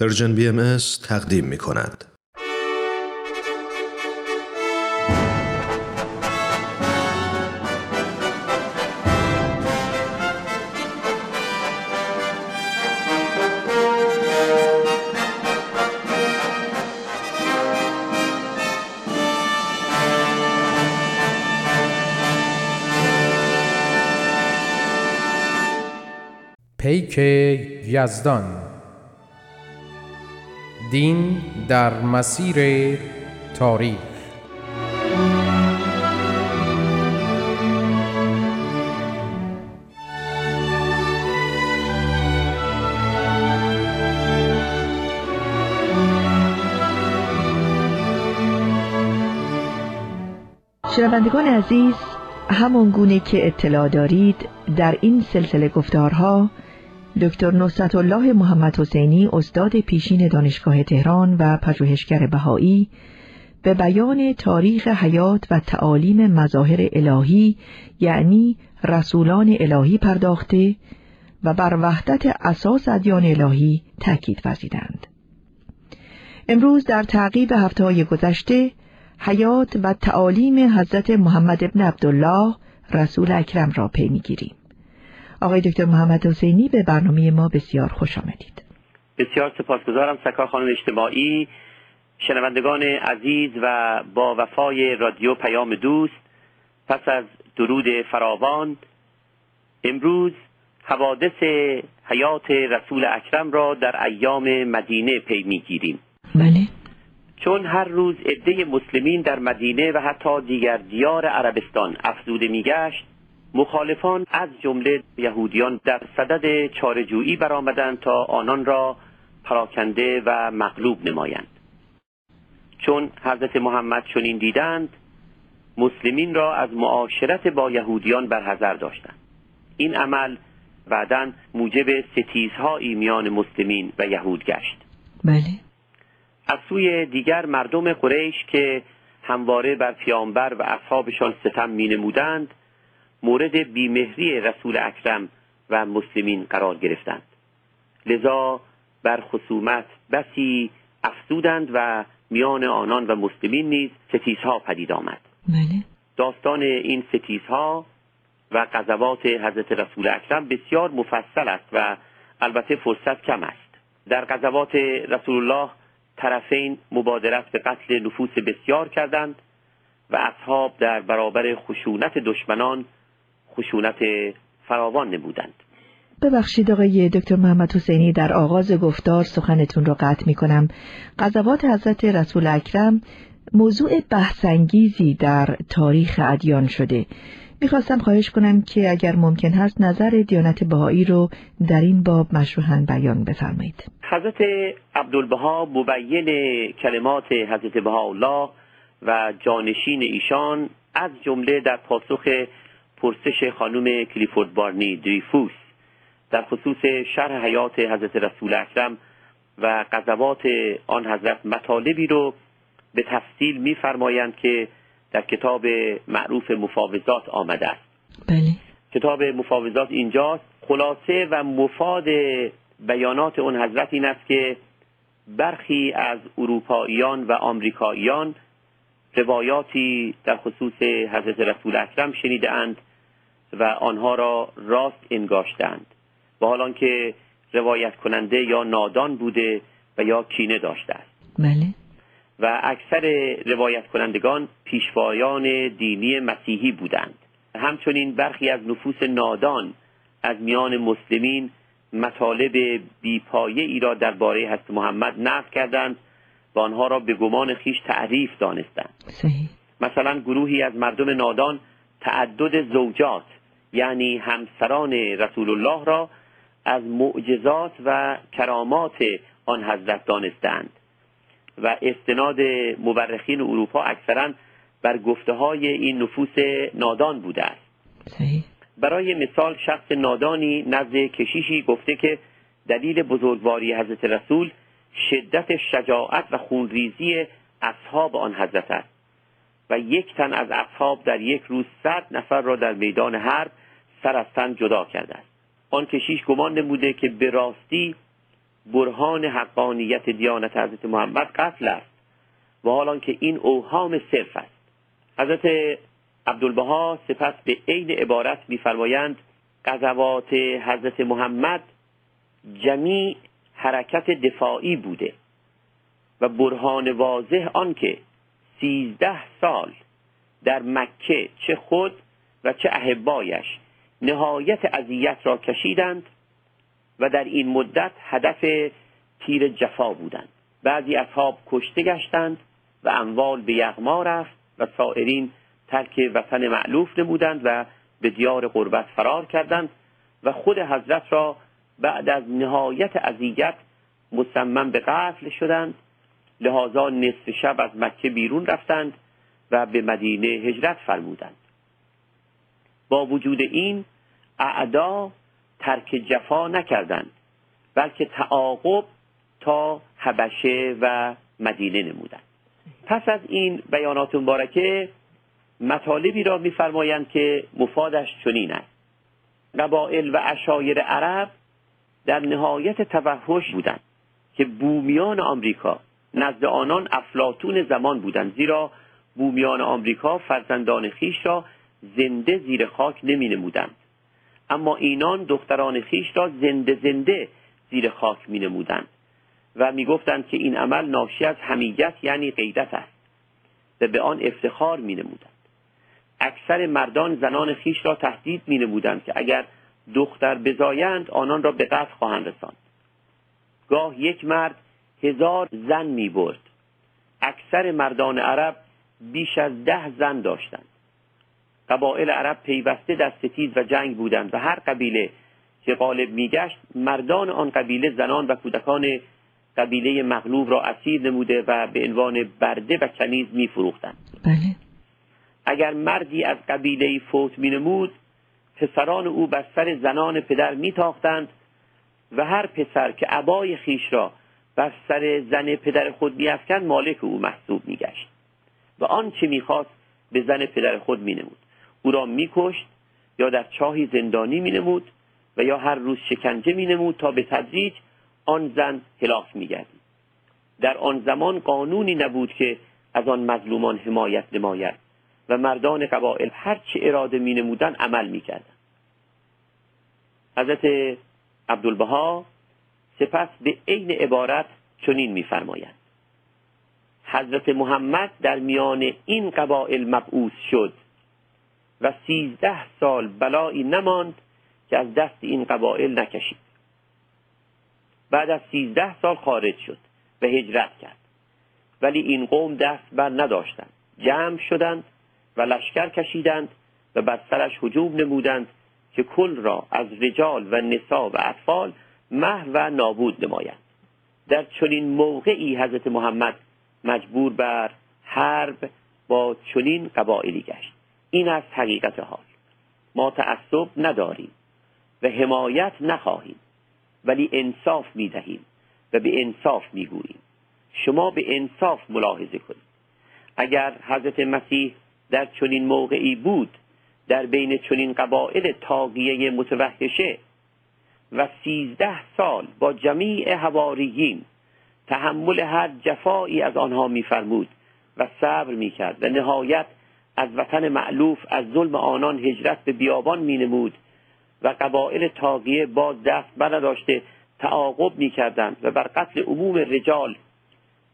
پرژن بی ام تقدیم می کند. پیک یزدان دین در مسیر تاریخ. شنوندگان عزیز همان گونه که اطلاع دارید در این سلسله گفتارها دکتر نصرت الله محمد حسینی استاد پیشین دانشگاه تهران و پژوهشگر بهایی به بیان تاریخ حیات و تعالیم مظاهر الهی یعنی رسولان الهی پرداخته و بر وحدت اساس ادیان الهی تاکید ورزیدند. امروز در تعقیب هفته های گذشته حیات و تعالیم حضرت محمد ابن عبدالله رسول اکرم را پی می‌گیریم. آقای دکتر محمد حسینی به برنامه ما بسیار خوش آمدید. بسیار سپاسگزارم سکار خانم اجتماعی شنوندگان عزیز و با وفای رادیو پیام دوست پس از درود فراوان امروز حوادث حیات رسول اکرم را در ایام مدینه پی می‌گیریم. بله. چون هر روز عده مسلمین در مدینه و حتی دیگر دیار عربستان افزوده میگشت مخالفان از جمله یهودیان در صدد چارجویی برآمدند تا آنان را پراکنده و مغلوب نمایند. چون حضرت محمد چنین دیدند مسلمین را از معاشرت با یهودیان برحضر داشتند. این عمل بعدا موجب ستیزهایی میان مسلمین و یهود گشت. بله. از سوی دیگر مردم قریش که همواره بر پیامبر و اصحابشان ستم می نمودند مورد بیمهری رسول اکرم و مسلمین قرار گرفتند. لذا بر خصومت بسی افزودند و میان آنان و مسلمین نیز ستیزها پدید آمد. بله. داستان این ستیزها و قضاوات حضرت رسول اکرم بسیار مفصل است و البته فرصت کم است. در قضاوات رسول الله طرفین مبادرت به قتل نفوس بسیار کردند و اصحاب در برابر خشونت دشمنان خشونت فراوان نمودند ببخشید آقای دکتر محمد حسینی در آغاز گفتار سخنتون را قطع می کنم قضاوات حضرت رسول اکرم موضوع بحثانگیزی در تاریخ ادیان شده. می‌خواستم خواهش کنم که اگر ممکن هست نظر دیانت بهایی رو در این باب مشروحا بیان بفرمایید. حضرت عبدالبها مبین کلمات حضرت بهاءالله و جانشین ایشان از جمله در پاسخ پرسش خانم کلیفورد بارنی دریفوس. در خصوص شرح حیات حضرت رسول اکرم و قضاوات آن حضرت مطالبی رو به تفصیل میفرمایند که در کتاب معروف مفاوضات آمده است. بله. کتاب مفاوضات اینجاست. خلاصه و مفاد بیانات اون حضرت این است که برخی از اروپاییان و آمریکاییان روایاتی در خصوص حضرت رسول اکرم شنیده اند و آنها را راست انگاشتند و حال که روایت کننده یا نادان بوده و یا کینه داشته است. بله. و اکثر روایت کنندگان پیشوایان دینی مسیحی بودند. همچنین برخی از نفوس نادان از میان مسلمین مطالب بیپایه ای را درباره حضرت محمد نقل کردند و آنها را به گمان خیش تعریف دانستند. صحیح. مثلا گروهی از مردم نادان تعدد زوجات یعنی همسران رسول الله را از معجزات و کرامات آن حضرت دانستند و استناد مورخین اروپا اکثرا بر گفته های این نفوس نادان بوده است. برای مثال شخص نادانی نزد کشیشی گفته که دلیل بزرگواری حضرت رسول شدت شجاعت و خونریزی اصحاب آن حضرت است و یک تن از اصحاب در یک روز صد نفر را در میدان حرب سر از تن جدا کرده است. آن کشیش گمان نموده که به راستی برهان حقانیت دیانت حضرت محمد قتل است و حالان که این اوهام صرف است. حضرت عبدالبها سپس به عین عبارت میفرمایند غزوات حضرت محمد جمیع حرکت دفاعی بوده و برهان واضح آنکه سیزده سال در مکه چه خود و چه احبایش نهایت اذیت را کشیدند و در این مدت هدف تیر جفا بودند. بعضی اصحاب کشته گشتند و اموال به یغما رفت و سائرین ترک وطن معلوف نمودند و به دیار قربت فرار کردند و خود حضرت را بعد از نهایت اذیت مصمم به قتل شدند. لحاظا نصف شب از مکه بیرون رفتند و به مدینه هجرت فرمودند. با وجود این اعدا ترک جفا نکردند بلکه تعاقب تا حبشه و مدینه نمودند. پس از این بیانات مبارکه مطالبی را میفرمایند که مفادش چنین است. قبائل و اشایر عرب در نهایت توحش بودند که بومیان آمریکا نزد آنان افلاتون زمان بودند زیرا بومیان آمریکا فرزندان خیش را زنده زیر خاک نمی نمودند اما اینان دختران خیش را زنده زنده زیر خاک می نمودند و می گفتند که این عمل ناشی از همیت یعنی غیرت است. و به آن افتخار می نمودند اکثر مردان زنان خیش را تهدید می نمودند که اگر دختر بزایند آنان را به قتل خواهند رساند. گاه یک مرد هزار زن می برد اکثر مردان عرب بیش از ده زن داشتند. قبایل عرب پیوسته در ستیز و جنگ بودند و هر قبیله که غالب میگشت مردان آن قبیله زنان و کودکان قبیله مغلوب را اسیر نموده و به عنوان برده و کنیز میفروختند. بله. اگر مردی از قبیله فوت مینمود پسران او بر سر زنان پدر میتاختند و هر پسر که عبای خیش را بر سر زن پدر خود میافکند مالک او محسوب میگشت و آنچه می‌خواست به زن پدر خود مینمود. او را میکشت یا در چاهی زندانی مینمود و یا هر روز شکنجه مینمود تا به تدریج آن زن هلاک میگردید. در آن زمان قانونی نبود که از آن مظلومان حمایت نماید و مردان قبائل هر چه اراده می نمودن عمل می کردن. حضرت عبدالبها سپس به عین عبارت چنین میفرمایند. حضرت محمد در میان این قبائل مبعوث شد. و سیزده سال بلایی نماند که از دست این قبائل نکشید. بعد از سیزده سال خارج شد و هجرت کرد. ولی این قوم دست بر نداشتند. جمع شدند و لشکر کشیدند و بر سرش هجوم نمودند که کل را از رجال و نسا و اطفال محو و نابود نمایند. در چنین موقعی حضرت محمد مجبور بر حرب با چنین قبائلی گشت. این است حقیقت حال ما تعصب نداریم و حمایت نخواهیم ولی انصاف می‌دهیم و به انصاف می‌گوییم. شما به انصاف ملاحظه کنید. اگر حضرت مسیح در چنین موقعی بود در بین چنین قبائل تاقیه متوحشه و سیزده سال با جمیع هواریین تحمل هر جفایی از آنها میفرمود و صبر می‌کرد و نهایت از وطن معلوف از ظلم آنان هجرت به بیابان مینمود و قبائل تاقیه باز دست برداشته تعاقب می‌کردند و بر قتل عموم رجال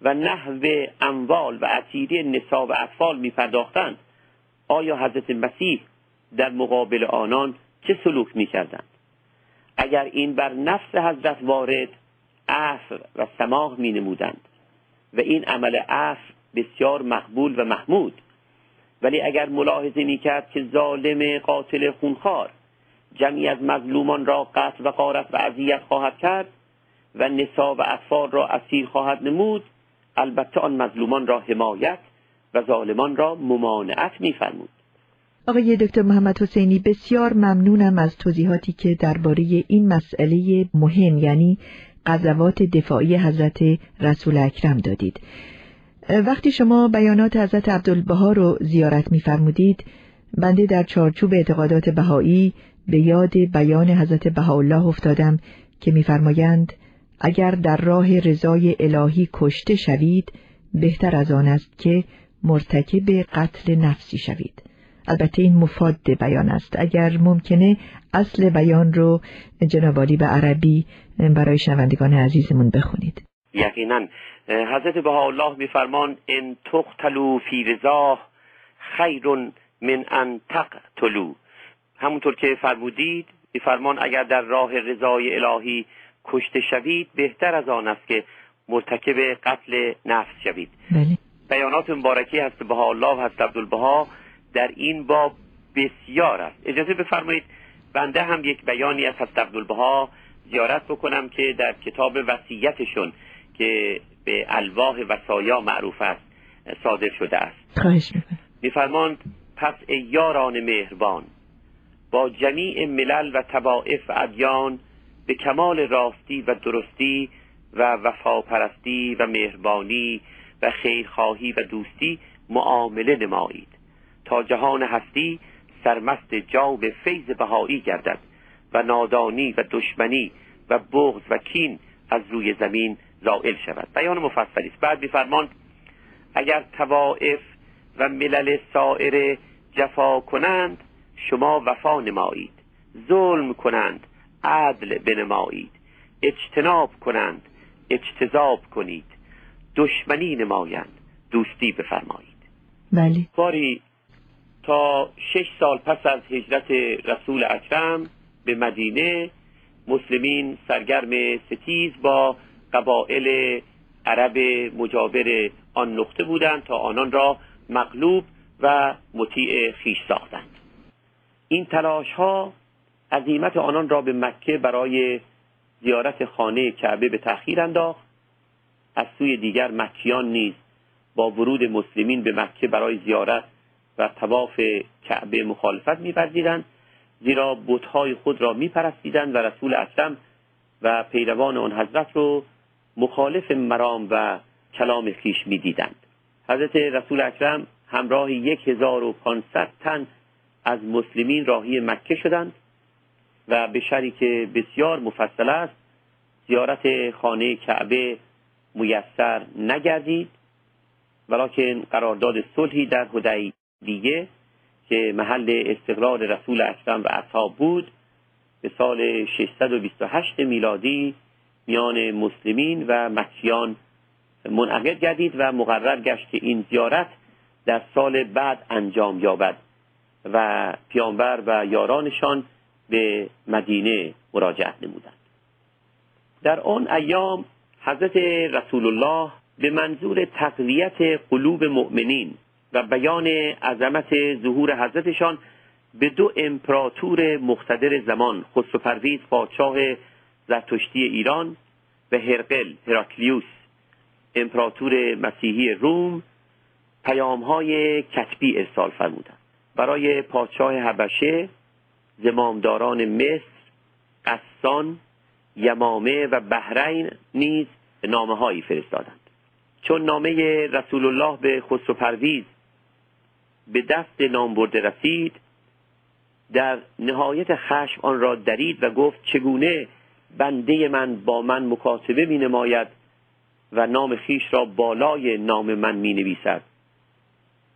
و نحو اموال و اسیری نسا و اطفال میپرداختند. آیا حضرت مسیح در مقابل آنان چه سلوک می‌کردند؟ اگر این بر نفس حضرت وارد عفو و سماح می نمودند و این عمل عفو بسیار مقبول و محمود ولی اگر ملاحظه می کرد که ظالم قاتل خونخوار جمعی از مظلومان را قتل و قارت و اذیت خواهد کرد و نسا و اطفال را اسیر خواهد نمود البته آن مظلومان را حمایت و ظالمان را ممانعت میفرمود. آقای دکتر محمد حسینی بسیار ممنونم از توضیحاتی که درباره این مسئله مهم یعنی قضاوات دفاعی حضرت رسول اکرم دادید. وقتی شما بیانات حضرت عبدالبها رو زیارت میفرمودید بنده در چارچوب اعتقادات بهایی به یاد بیان حضرت بهاءالله افتادم که میفرمایند اگر در راه رضای الهی کشته شوید بهتر از آن است که مرتکب قتل نفسی شوید. البته این مفاد بیان است. اگر ممکنه اصل بیان رو جنابالی به عربی برای شنوندگان عزیزمون بخونید. یقینا. حضرت بهاءالله میفرمان ان تقتلوا فی رضا خیر من ان تقتلوا. همونطور که فرمودید میفرمان اگر در راه رضای الهی کشته شوید بهتر از آن است که مرتکب قتل نفس شوید. بله. بیانات مبارکی هست بها الله هست عبدالبها در این باب بسیار است. اجازه بفرمایید بنده هم یک بیانی از هست عبدالبها زیارت بکنم که در کتاب وصیتشون که به الواح وسایا معروف است صادر شده است. خواهش میفرماند پس ای یاران مهربان با جمیع ملل و طوائف و ادیان به کمال راستی و درستی و وفاپرستی و مهربانی و خیرخواهی و دوستی معامله نمایید. تا جهان هستی سرمست جاوب فیض بهایی گردد و نادانی و دشمنی و بغض و کین از روی زمین زائل شود. بیان مفصلی است. بعد میفرماند اگر توائف و ملل سائر جفا کنند شما وفا نمایید. ظلم کنند عدل بنمایید. اجتناب کنند اجتذاب کنید. دشمنی نمایند دوستی بفرمایید. بله. باری تا شش سال پس از هجرت رسول اکرم به مدینه مسلمین سرگرم ستیز با قبائل عرب مجاور آن نقطه بودند تا آنان را مغلوب و مطیع خیش ساختند. این تلاش ها عظیمت آنان را به مکه برای زیارت خانه کعبه به تأخیر انداخت. از سوی دیگر مکیان نیز با ورود مسلمین به مکه برای زیارت و تواف کعبه مخالفت می‌ورزیدند زیرا بتهای خود را میپرستیدند و رسول اکرم و پیروان آن حضرت رو مخالف مرام و کلام خیش می‌دیدند. حضرت رسول اکرم همراه یک هزار و پانصد تن از مسلمین راهی مکه شدند و به شری که بسیار مفصل است زیارت خانه کعبه میسر نگردید ولیکن قرارداد صلحی در هدیبیه که محل استقرار رسول اکرم و اصحاب بود به سال 628 میلادی میان مسلمین و مکیان منعقد گردید و مقرر گشت که این زیارت در سال بعد انجام یابد و پیامبر و یارانشان به مدینه مراجعت نمودند. در آن ایام حضرت رسول الله به منظور تقویت قلوب مؤمنین و بیان عظمت ظهور حضرتشان به دو امپراتور مقتدر زمان خسرو پرویز پادشاه زرتشتی ایران و هرقل هراکلیوس امپراتور مسیحی روم پیام های کتبی ارسال فرمودند. برای پادشاه حبشه زمامداران مصر قسان یمامه و بحرین نیز نامه هایی فرستادند. چون نامه رسول الله به خسرو پرویز به دست نامبرده رسید در نهایت خشم آن را درید و گفت چگونه بنده من با من مکاتبه می نماید و نام خیش را بالای نام من می نویسد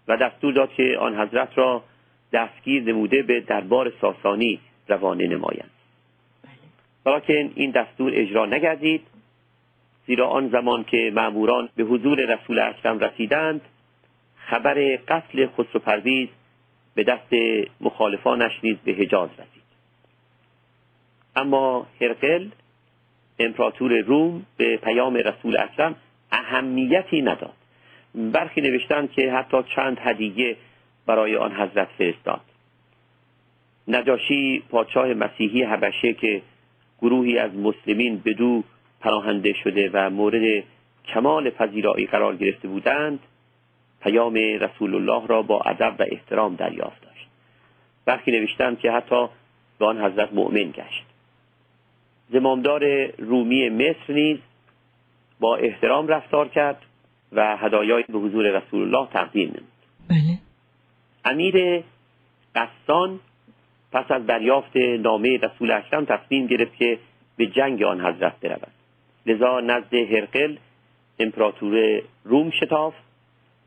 و دستور داد که آن حضرت را دستگیر نموده به دربار ساسانی روانه نمایند ولیکن این دستور اجرا نگردید زیرا آن زمان که معموران به حضور رسول اکرم رسیدند خبر قتل خسرو پرویز به دست مخالفانش نیز به حجاز رسید. اما هرقل امپراتور روم به پیام رسول اکرم اهمیتی نداد. برخی نوشتند که حتی چند هدیه برای آن حضرت فرستاد. نجاشی پادشاه مسیحی حبشه که گروهی از مسلمین به دو پناهنده شده و مورد کمال پذیرایی قرار گرفته بودند پیام رسول الله را با ادب و احترام دریافت داشت. برخی نوشتند که حتی به آن حضرت مؤمن گشت. زمامدار رومی مصر نیز با احترام رفتار کرد و هدایای به حضور رسول الله تقدیم نمود. بله. امیر قسان پس از دریافت نامه رسول اکرم تصمیم گرفت که به جنگ آن حضرت برود. لذا نزد هرقل امپراتور روم شتافت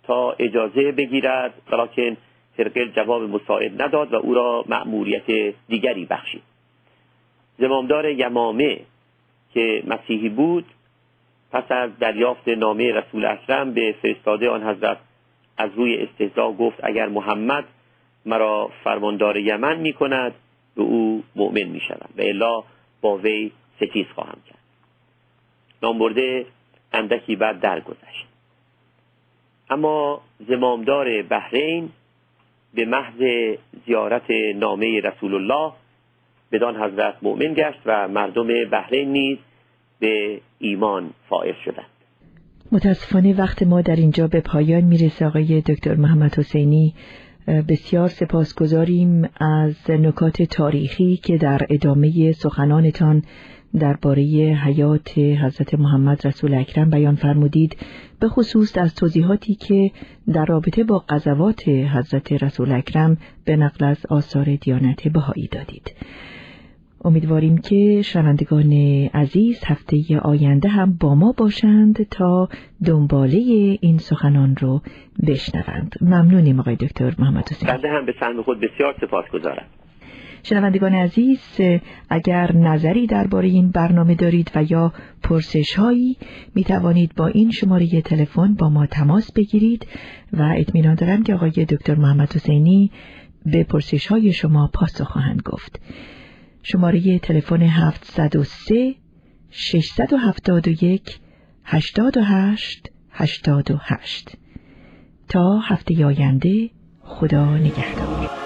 تا اجازه بگیرد ولیکن هرقل جواب مساعد نداد و او را مأموریت دیگری بخشید. زمامدار یمامه که مسیحی بود پس از دریافت نامه رسول اکرم به فرستاده آن حضرت از روی استهزا گفت اگر محمد مرا فرماندار یمن می کند به او مؤمن می شود و الا با وی ستیز خواهم کرد. نامبرده اندکی بعد درگذشت اما زمامدار بحرین به محض زیارت نامه رسول الله بدان حضرت مؤمن گشت و مردم بحرین نیز به ایمان فائز شدند. متاسفانه وقت ما در اینجا به پایان می‌رسه. آقای دکتر محمد حسینی بسیار سپاسگزاریم از نکات تاریخی که در ادامه سخنانتان درباره حیات حضرت محمد رسول اکرم بیان فرمودید به خصوص از توضیحاتی که در رابطه با قضوات حضرت رسول اکرم به نقل از آثار دیانت بهایی دادید. امیدواریم که شنوندگان عزیز هفته آینده هم با ما باشند تا دنباله این سخنان رو بشنوند. ممنونیم آقای دکتر محمد حسین. بنده هم به سهم خود بسیار سپاس گذارم. شنوندگان عزیز اگر نظری درباره این برنامه دارید و یا پرسش هایی می توانید با این شماره تلفن با ما تماس بگیرید و اطمینان دارم که آقای دکتر محمد حسینی به پرسش های شما پاسخ خواهند گفت. شماره تلفن 703 671 88 88 تا هفته آینده خدا نگهدار.